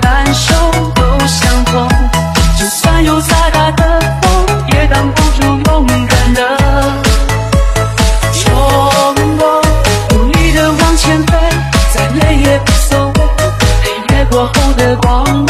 感受都相同。就算有再大的风，也挡不住勇敢的冲动。努力的往前飞，再累也不怂。黑夜过后的光芒。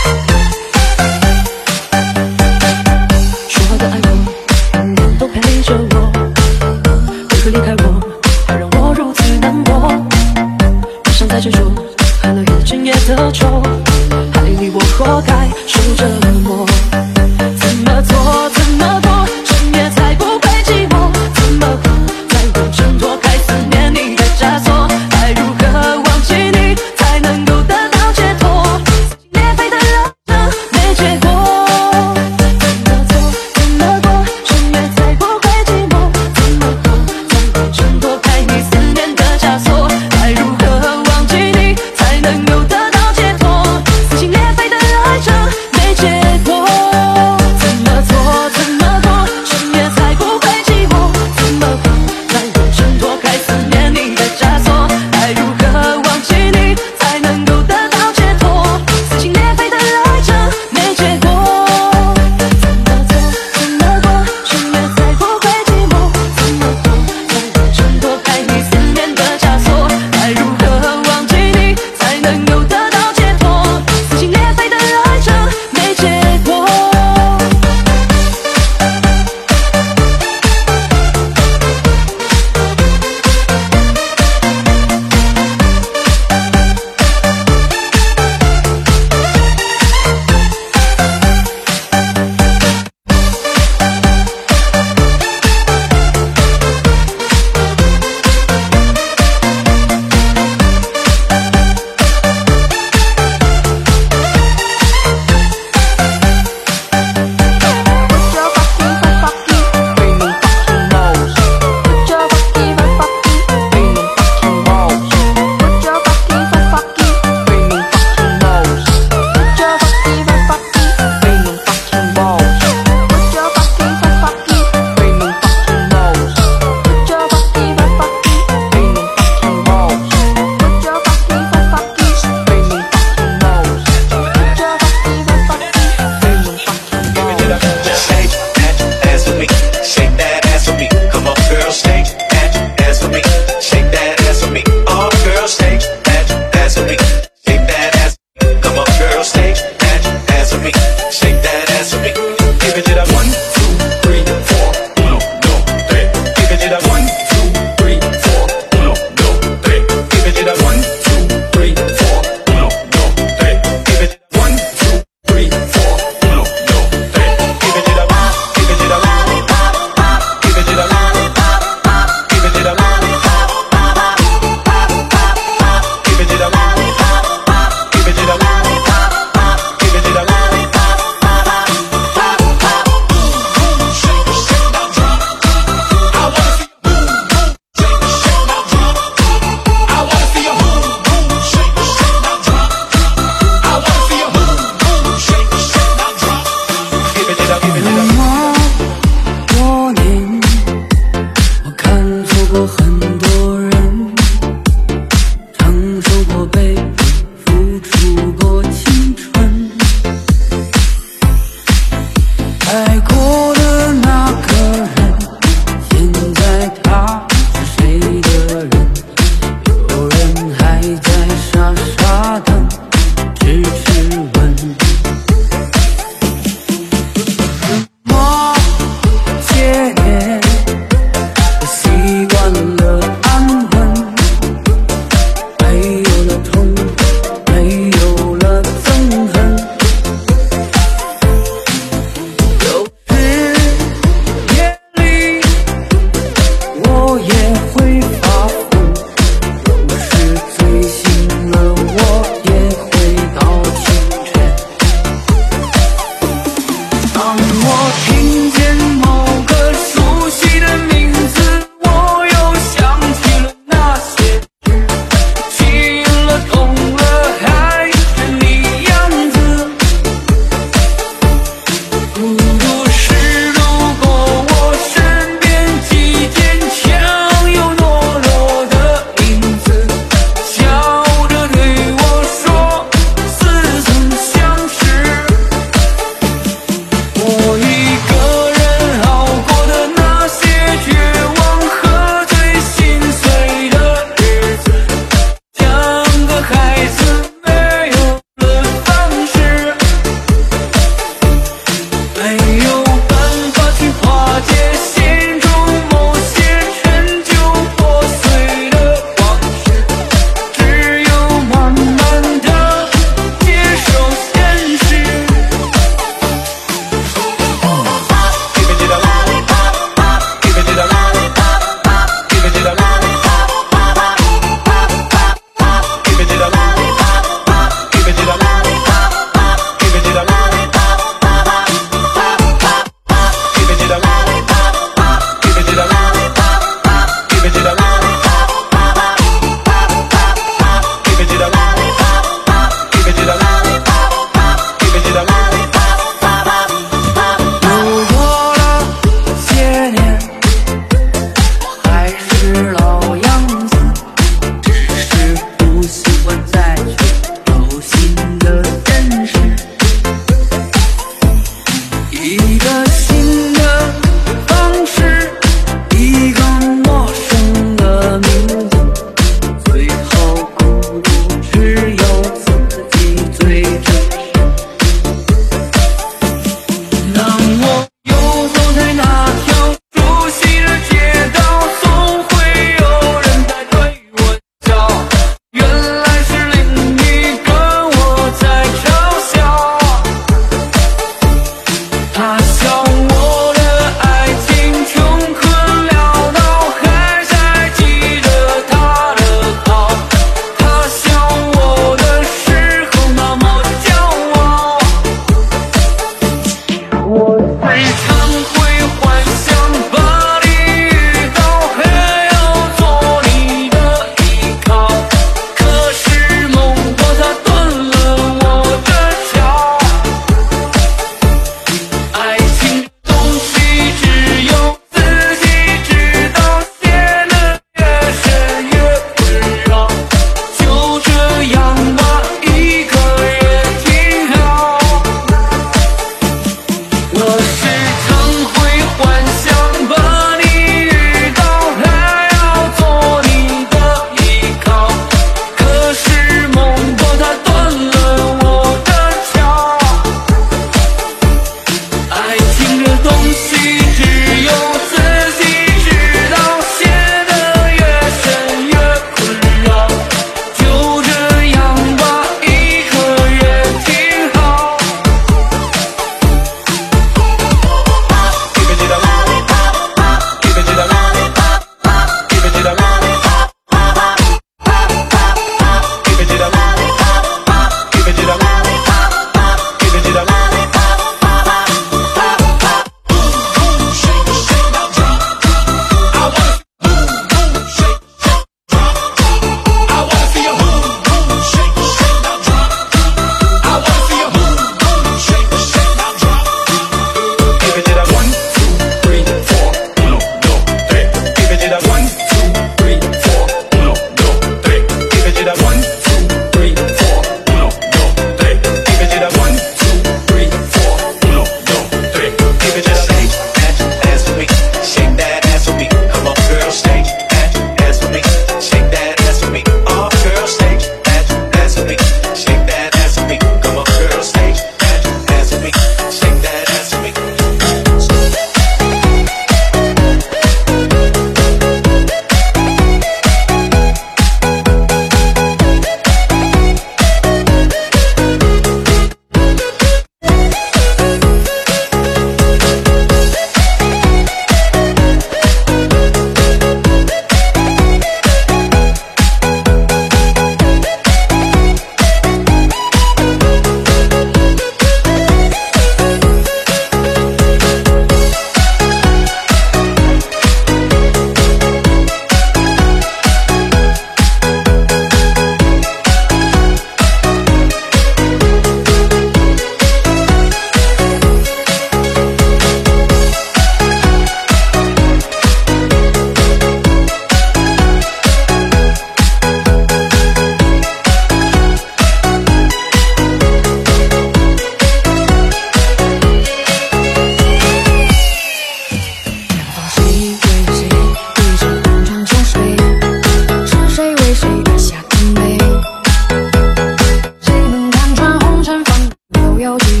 Okay.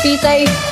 Be safe.